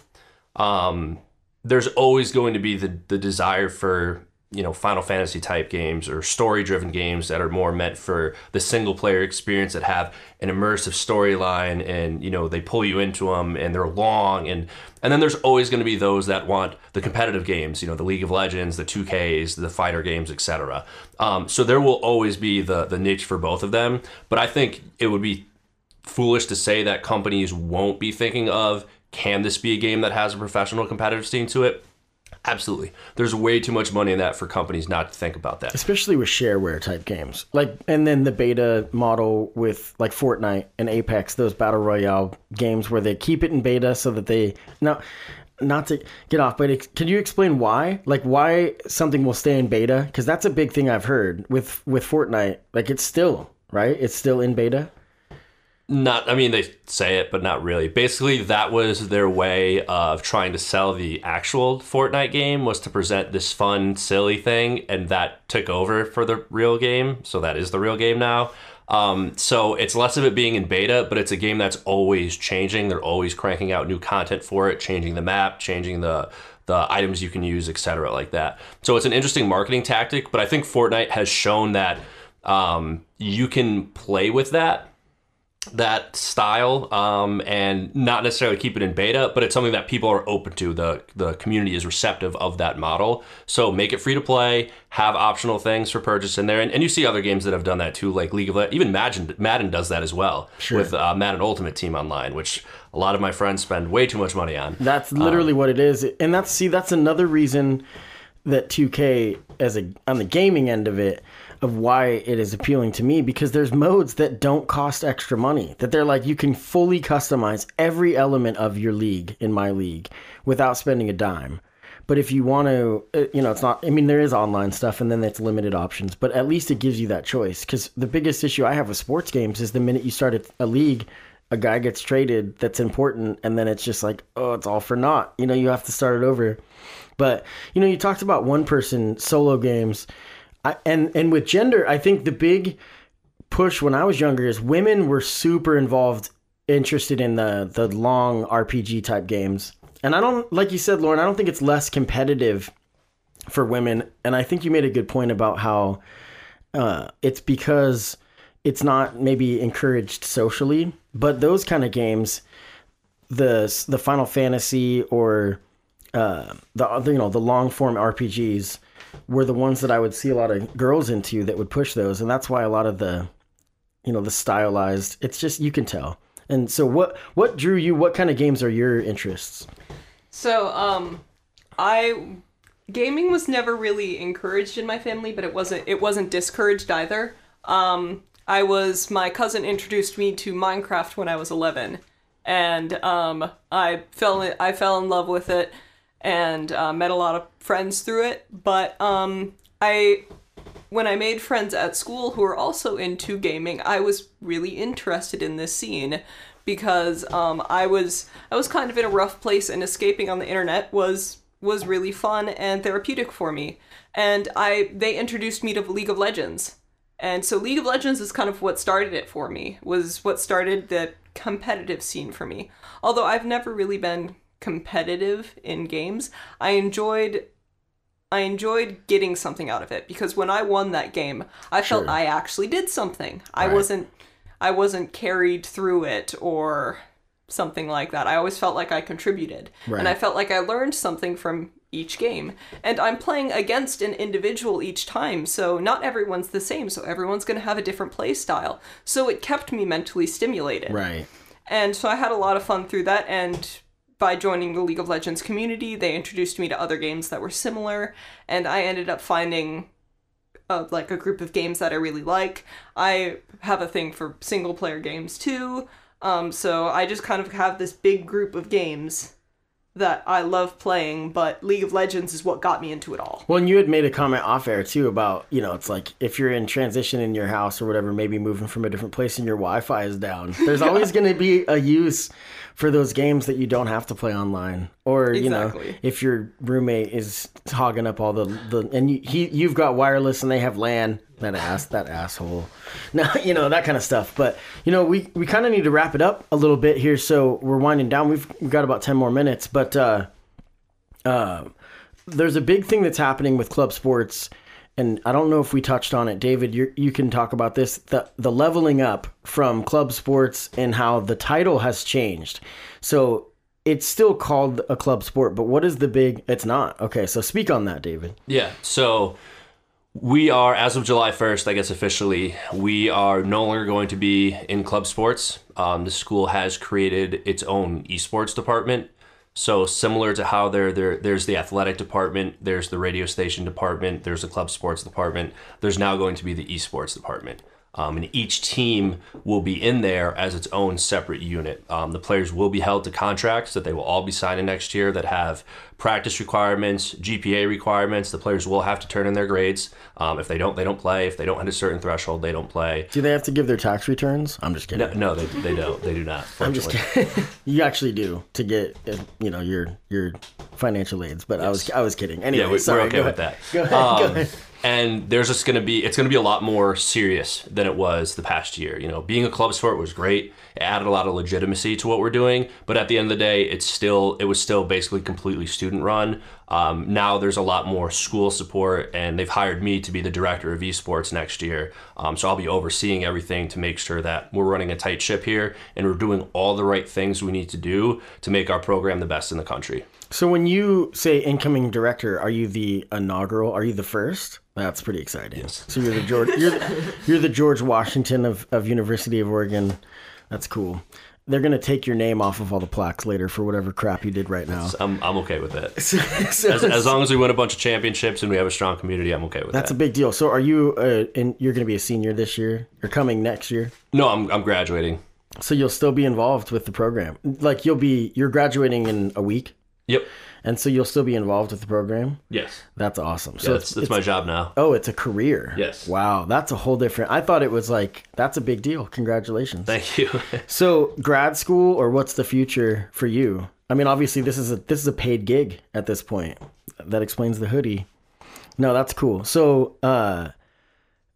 Um, there's always going to be the the desire for you know Final Fantasy type games or story driven games that are more meant for the single player experience that have an immersive storyline and you know they pull you into them and they're long and and then there's always going to be those that want the competitive games you know the League of Legends the 2Ks the fighter games etc um, so there will always be the the niche for both of them but I think it would be foolish to say that companies won't be thinking of can this be a game that has a professional competitive scene to it absolutely. There's way too much money in that for companies not to think about that. Especially with shareware type games. Like and then the beta model with like fortnite and apex those battle royale games where they keep it in beta so that they now not to get off but can you explain why? Like why something will stay in beta? Because that's a big thing i've heard with with fortnite. Like it's still right? It's still in beta not i mean they say it but not really. Basically that was their way of trying to sell the actual fortnite game was to present this fun silly thing and that took over for the real game. So that is the real game now. Um, so it's less of it being in beta but it's a game that's always changing. They're always cranking out new content for it changing the map changing the the items you can use etc like that. So it's an interesting marketing tactic but i think fortnite has shown that um, you can play with that that style um, and not necessarily keep it in beta, but it's something that people are open to. The the community is receptive of that model. So make it free to play, have optional things for purchase in there, and, and you see other games that have done that too, like League of Legends. Even Madden Madden does that as well with uh, Madden Ultimate Team Online, which a lot of my friends spend way too much money on. That's literally what it is, and that's see that's another reason that 2K as a on the gaming end of it of why it is appealing to me because there's modes that don't cost extra money that they're like you can fully customize every element of your league in my league without spending a dime. But if you want to, uh, you know, it's not. I mean, there is online stuff, and then it's limited options. But at least it gives you that choice. Because the biggest issue I have with sports games is the minute you start a- a league, a guy gets traded that's important, and then it's just like, oh, it's all for naught. You know, you have to start it over. But you know, you talked about one person solo games, And and with gender, I think the big push when I was younger is women were super involved, interested in the the long RPG type games. And I don't like you said, Lauren. I don't think it's less competitive for women. And I think you made a good point about how uh, it's because it's not maybe encouraged socially, but those kind of games, the the Final Fantasy or uh, the you know the long form RPGs were the ones that I would see a lot of girls into that would push those, and that's why a lot of the you know the stylized it's just you can tell. And so what what drew you? What kind of games are your interests? So, um, I gaming was never really encouraged in my family, but it wasn't it wasn't discouraged either. Um, I was my cousin introduced me to Minecraft when I was 11, and um, I fell in, I fell in love with it and uh, met a lot of friends through it. But um, I when I made friends at school who were also into gaming, I was really interested in this scene because um, I was I was kind of in a rough place and escaping on the internet was was really fun and therapeutic for me. And I they introduced me to League of Legends. And so League of Legends is kind of what started it for me. Was what started the competitive scene for me. Although I've never really been competitive in games, I enjoyed I enjoyed getting something out of it because when I won that game, I felt I actually did something. I wasn't I wasn't carried through it or something like that. I always felt like I contributed. Right. And I felt like I learned something from each game. And I'm playing against an individual each time, so not everyone's the same, so everyone's going to have a different play style. So it kept me mentally stimulated. Right. And so I had a lot of fun through that. And by joining the League of Legends community, they introduced me to other games that were similar. And I ended up finding uh, like a group of games that I really like. I have a thing for single player games too. Um, so I just kind of have this big group of games that I love playing, but League of Legends is what got me into it all. Well, and you had made a comment off air too about, you know, it's like if you're in transition in your house or whatever, maybe moving from a different place and your Wi Fi is down, there's always going to be a use for those games that you don't have to play online. Or, you know, if your roommate is hogging up all the, the and you, he, you've got wireless and they have LAN, that ass, that asshole. now you know, that kind of stuff. But, you know, we, we kind of need to wrap it up a little bit here. So we're winding down. We've, we've got about 10 more minutes. But, uh, uh, there's a big thing that's happening with club sports and I don't know if we touched on it, David. You can talk about this the the leveling up from club sports and how the title has changed. So it's still called a club sport, but what is the big? It's not okay. So speak on that, David. Yeah. So we are, as of July 1st, I guess officially, we are no longer going to be in club sports. Um, the school has created its own esports department. So similar to how there, there there's the athletic department, there's the radio station department, there's the club sports department. There's now going to be the esports department. Um, and each team will be in there as its own separate unit. Um, the players will be held to contracts that they will all be signing next year that have practice requirements, GPA requirements. The players will have to turn in their grades. Um, if they don't, they don't play. If they don't hit a certain threshold, they don't play. Do they have to give their tax returns? I'm just kidding. No, no they, they don't. They do not. I'm just kidding. you actually do to get you know your your financial aids, but I was I was kidding. Anyway, Yeah, we, sorry, we're okay go with that. Go ahead. go Um, ahead. And there's just going to be it's going to be a lot more serious than it was the past year. You know, being a club sport was great. It added a lot of legitimacy to what we're doing, but at the end of the day, it's still it was still basically completely student run. Um, now there's a lot more school support, and they've hired me to be the director of esports next year. Um, so I'll be overseeing everything to make sure that we're running a tight ship here and we're doing all the right things we need to do to make our program the best in the country. So when you say incoming director, are you the inaugural? Are you the first? That's pretty exciting. Yes. So you're the George. You're the, you're the George Washington of, of University of Oregon. That's cool. They're gonna take your name off of all the plaques later for whatever crap you did right now. I'm, I'm okay with that. So- As, as long as we win a bunch of championships and we have a strong community, I'm okay with that. that's a big deal. So are you? Uh, and you're gonna be a senior this year. You're coming next year. no, I'm, I'm graduating. So you'll still be involved with the program. Like you'll be. You're graduating in a week, Yep. and so you'll still be involved with the program. Yes. That's awesome. Yeah, So that's, it's, that's it's my job now. Oh, it's a career. Yes. Wow, that's a whole different. I thought it was like that's a big deal. Congratulations. Thank you. so, grad school or what's the future for you? I mean, obviously this is a this is a paid gig at this point. That explains the hoodie. No, that's cool. So, uh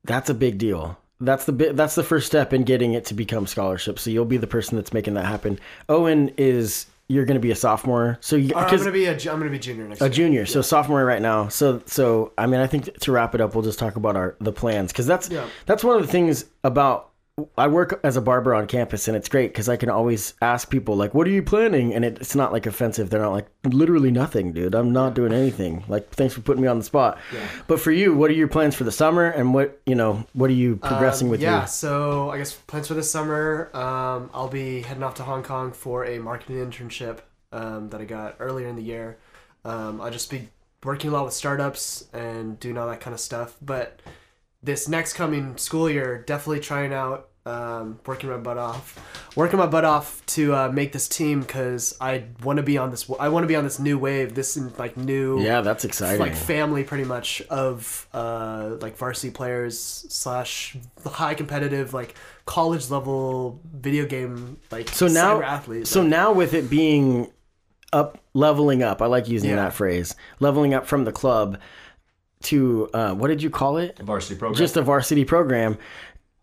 that's a big deal. That's the bit that's the first step in getting it to become scholarship. So you'll be the person that's making that happen. Owen is you're going to be a sophomore. So you I'm gonna be a I'm gonna be junior next year. a year. junior, so sophomore right now. So so I mean I think to wrap it up, we'll just talk about our the plans because that's Yeah. that's one of the things about I work as a barber on campus and it's great because I can always ask people like, "What are you planning?" And it, it's not like offensive. They're not like literally nothing, dude. I'm not doing anything. Like thanks for putting me on the spot. But for you, what are your plans for the summer and what you know what are you progressing Um, with? yeah, your so I guess plans for the summer. Um, I'll be heading off to Hong Kong for a marketing internship um, that I got earlier in the year. Um, I'll just be working a lot with startups and doing all that kind of stuff. But this next coming school year, definitely trying out um, working my butt off, working my butt off to uh, make this team because I want to be on this. I want to be on this new wave. This like new yeah, that's exciting. like family pretty much of uh like varsity players slash high competitive like college level video game like so now so now with it being up leveling up i like using Yeah. that phrase leveling up from the club to uh, what did you call it Varsity program. just a varsity program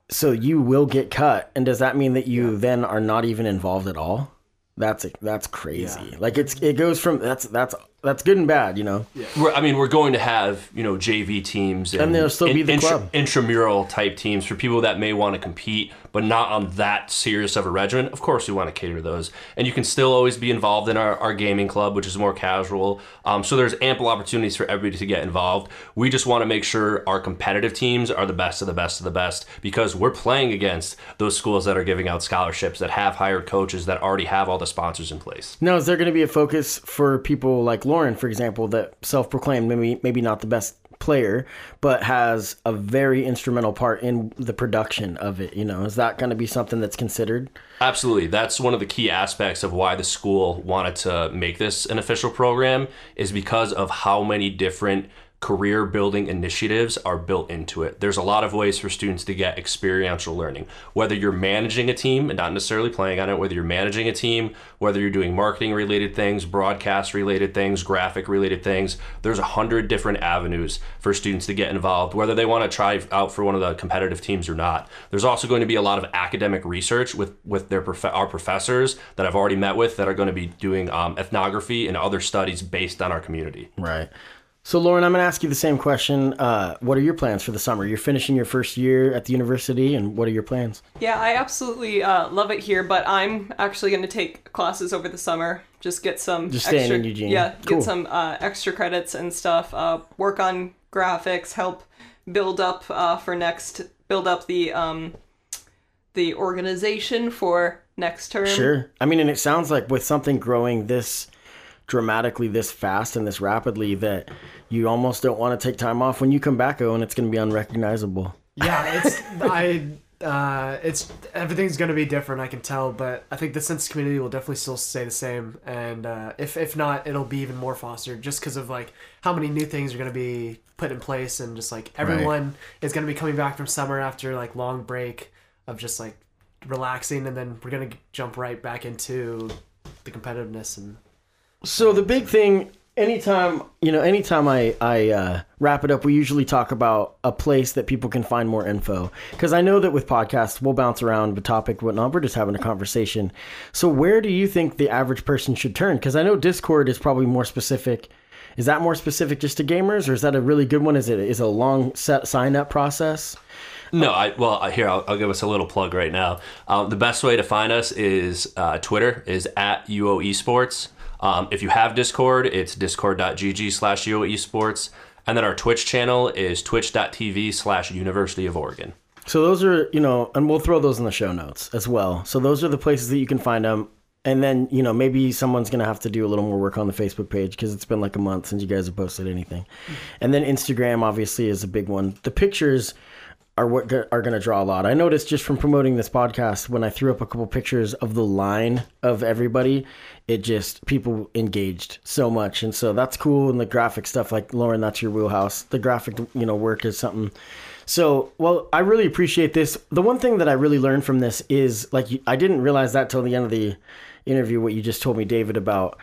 so you will get cut and does that mean that you then are not even involved at all that's that's crazy Yeah. like it's it goes from that's that's that's good and bad, you know. We're, I mean, we're going to have you know JV teams and, there'll still be the club. intramural type teams for people that may want to compete, but not on that serious of a regimen. Of course, we want to cater those, and you can still always be involved in our, our gaming club, which is more casual. Um, so there's ample opportunities for everybody to get involved. We just want to make sure our competitive teams are the best of the best of the best because we're playing against those schools that are giving out scholarships that have hired coaches that already have all the sponsors in place. Now, is there going to be a focus for people like Lauren, for example, that self-proclaimed maybe maybe not the best player, but has a very instrumental part in the production of it? You know, is that going to be something that's considered? Absolutely. That's one of the key aspects of why the school wanted to make this an official program is because of how many different career building initiatives are built into it. There's a lot of ways for students to get experiential learning. Whether you're managing a team and not necessarily playing on it, whether you're managing a team, whether you're doing marketing related things, broadcast related things, graphic related things, there's a hundred different avenues for students to get involved, whether they want to try out for one of the competitive teams or not. There's also going to be a lot of academic research with with their prof- our professors that I've already met with that are going to be doing um, ethnography and other studies based on our community. Right. So, Lauren, I'm going to ask you the same question. Uh, what are your plans for the summer? You're finishing your first year at the university, and what are your plans? Yeah, I absolutely uh, love it here, but I'm actually going to take classes over the summer. Just get some Just extra, staying in Eugene. Yeah, Cool. get some uh, extra credits and stuff. Uh, work on graphics, help build up uh, for next, build up the um, the organization for next term. Sure. I mean, and it sounds like with something growing this dramatically, this fast, and this rapidly, that you almost don't want to take time off when you come back, oh, and it's going to be unrecognizable. Yeah, it's I. Uh, it's everything's gonna be different. I can tell, but I think the sense of community will definitely still stay the same. And uh, if if not, it'll be even more fostered just because of like how many new things are gonna be put in place, and just like everyone is gonna be coming back from summer after like long break of just like relaxing, and then we're gonna jump right back into the competitiveness and So the big thing, anytime you know, anytime I I uh, wrap it up, we usually talk about a place that people can find more info. Because I know that with podcasts, we'll bounce around the topic, whatnot. We're just having a conversation. So where do you think the average person should turn? Because I know Discord is probably more specific. Is that more specific just to gamers, or is that a really good one? Is it is it a long set sign up process? No, I well here I'll, I'll give us a little plug right now. Um, the best way to find us is uh, Twitter is at UO Esports. Um, if you have Discord, it's discord.gg slash UO Esports. And then our Twitch channel is twitch.tv slash University of Oregon. So those are, you know, and we'll throw those in the show notes as well. So those are the places that you can find them. And then, you know, maybe someone's going to have to do a little more work on the Facebook page because it's been like a month since you guys have posted anything. And then Instagram obviously is a big one. The pictures are what go- are going to draw a lot. I noticed just from promoting this podcast when I threw up a couple pictures of the line of everybody, it just people engaged so much, and so that's cool. And the graphic stuff, like Lauren, that's your wheelhouse. The graphic, you know, work is something. So, well, I really appreciate this. The one thing that I really learned from this is like I didn't realize that till the end of the interview. What you just told me, David, about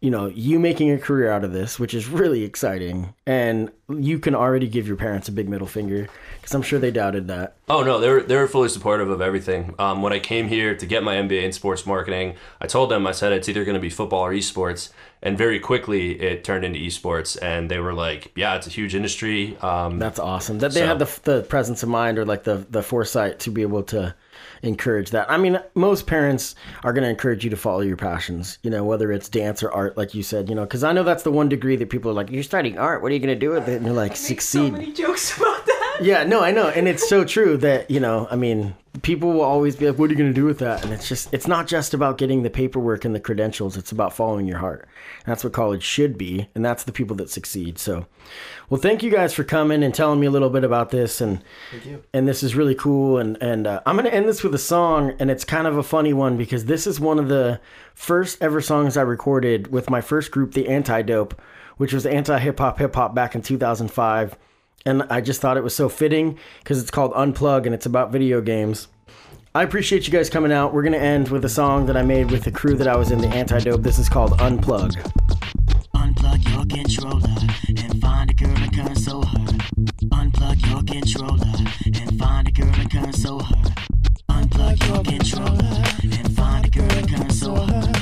you know you making a career out of this, which is really exciting, and you can already give your parents a big middle finger because I'm sure they doubted that. Oh no, they were they were fully supportive of everything. Um, when I came here to get my MBA in sports marketing, I told them I said it's either going to be football or esports, and very quickly it turned into esports, and they were like, "Yeah, it's a huge industry." Um, That's awesome that they So- had the the presence of mind or like the the foresight to be able to encourage that. I mean, most parents are going to encourage you to follow your passions, you know, whether it's dance or art, like you said, you know, because I know that's the one degree that people are like, you're studying art. What are you going to do with it? And you're like, so succeed. many jokes about that. Yeah, no, I know, and it's so true that you know. I mean, people will always be like, "What are you going to do with that?" And it's just, it's not just about getting the paperwork and the credentials. It's about following your heart. And that's what college should be, and that's the people that succeed. So, well, thank you guys for coming and telling me a little bit about this, and and this is really cool. And and uh, I'm going to end this with a song, and it's kind of a funny one because this is one of the first ever songs I recorded with my first group, the Antidope, which was anti hip hop hip hop back in 2005 and I just thought it was so fitting because it's called Unplug and it's about video games. I appreciate you guys coming out. We're gonna end with a song that I made with the crew that I was in the Antidote. This is called Unplug. Unplug your controller and find a girl and console her. Unplug your controller and find a girl and console her. Unplug your controller and find a girl and console her.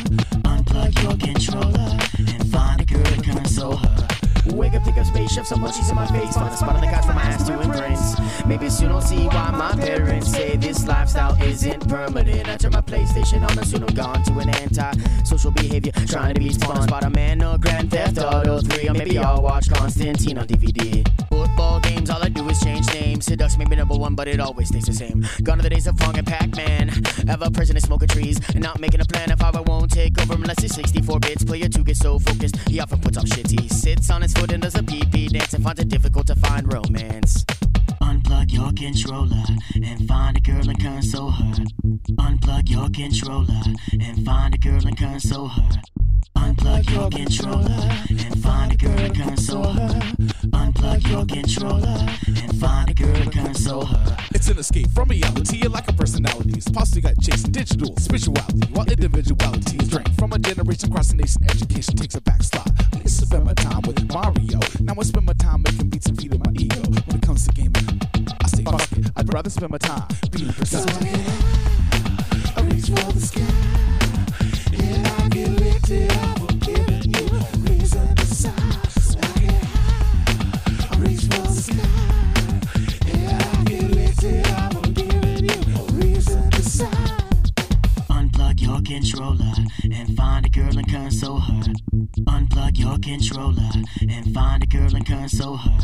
Unplug your controller and find a girl and console her. Wake up, pick up spaceships, some munchies in my face. Find a spot on the couch for my ass to imprint. Maybe soon I'll see why my parents say this lifestyle isn't permanent. I turn my PlayStation on and soon I'm gone to an anti-social behavior. Trying to be fun, spot a man or Grand Theft Auto 3. Or maybe I'll watch Constantine on DVD. Football games, all I do is change names. Seduction may be number one, but it always stays the same. Gone are the days of Pong and Pac-Man. Ever president smoking trees and not making a plan of how I won't take over unless it's 64 bits. Player 2 gets so focused, he often puts off shit. He sits on his and does a pee-pee dance and finds it difficult to find romance. Unplug your controller and find a girl and console her. Unplug your controller and find a girl and console her. Unplug your controller and find a girl and console her. Unplug your controller find a girl and console her. It's an escape from reality, you're like a personality. It's possibly got chasing digital spirituality, while individuality is drained from a generation across the nation. Education takes a back slot. I used to spend my time with Mario. Now I spend my time making beats and feeding my ego. When it comes to gaming, I say fuck it. I'd rather spend my time being productive. I reach for the sky. Yeah, I get lifted up. I'm giving you a reason to sigh. So I get high. I reach for the sky. Your controller and find a girl and console her. Unplug your controller and find a girl and console her.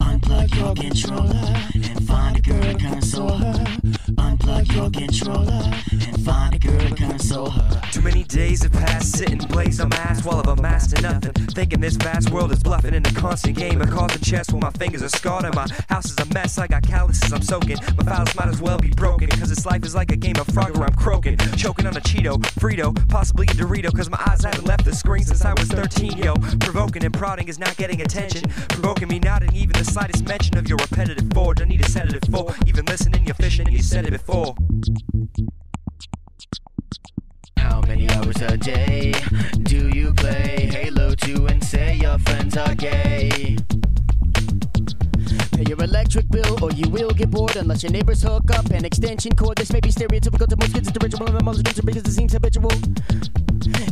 Unplug your controller and find a girl and console her. Unplug your controller and find a girl and console her. Too many days have passed sitting blazed on ass while I've amassed nothing. Thinking this vast world is bluffing in a constant game. I caught the chest while my fingers are scarred and my house is a mess. I got calluses I'm soaking. My files might as well be broken. Cause this life is like a game of Frogger, I'm croaking. Choking on a Cheeto, Frito, possibly a Dorito. Cause my eyes haven't left the screen since I was 13, yo. Provoking and prodding is not getting attention. Provoking me not in even the slightest mention of your repetitive forge. I need a sedative for even listening, you're fishing, and you said it before. Oh. How many hours a day do you play Halo 2 and say your friends are gay? Pay your electric bill or you will get bored unless your neighbors hook up an extension cord. This may be stereotypical to most kids, it's original and most kids because it seems habitual.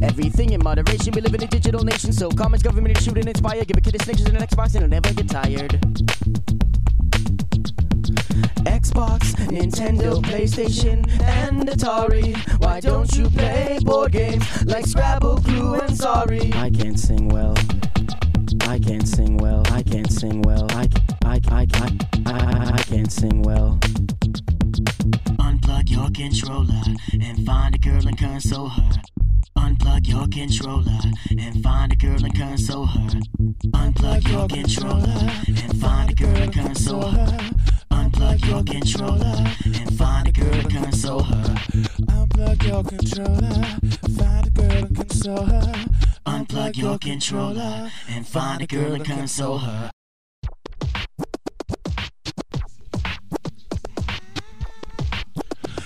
Everything in moderation, we live in a digital nation, so comments, government, shoot and inspire. Give a kid a Snickers and an Xbox and he'll never get tired. Xbox, Nintendo, PlayStation, and Atari. Why don't you play board games like Scrabble, Clue, and Sorry? I can't sing well. I can't sing well. I can't sing well. I I I I I, I can't sing well. Unplug your controller and find a girl and console her. Unplug your controller and find a girl and console her. Unplug your controller and find a girl and console her. Unplug your controller and find a girl to console her. Unplug your controller, find a girl to console her. Unplug your controller and find a girl to console her.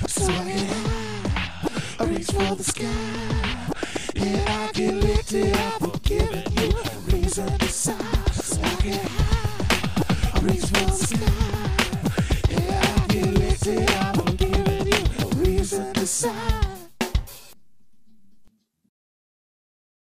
So yeah, I reach for the sky. Yeah, I get lifted. yeah, I've given you a reason to sigh. So yeah, I reach for the sky. I'm giving you a reason to sigh.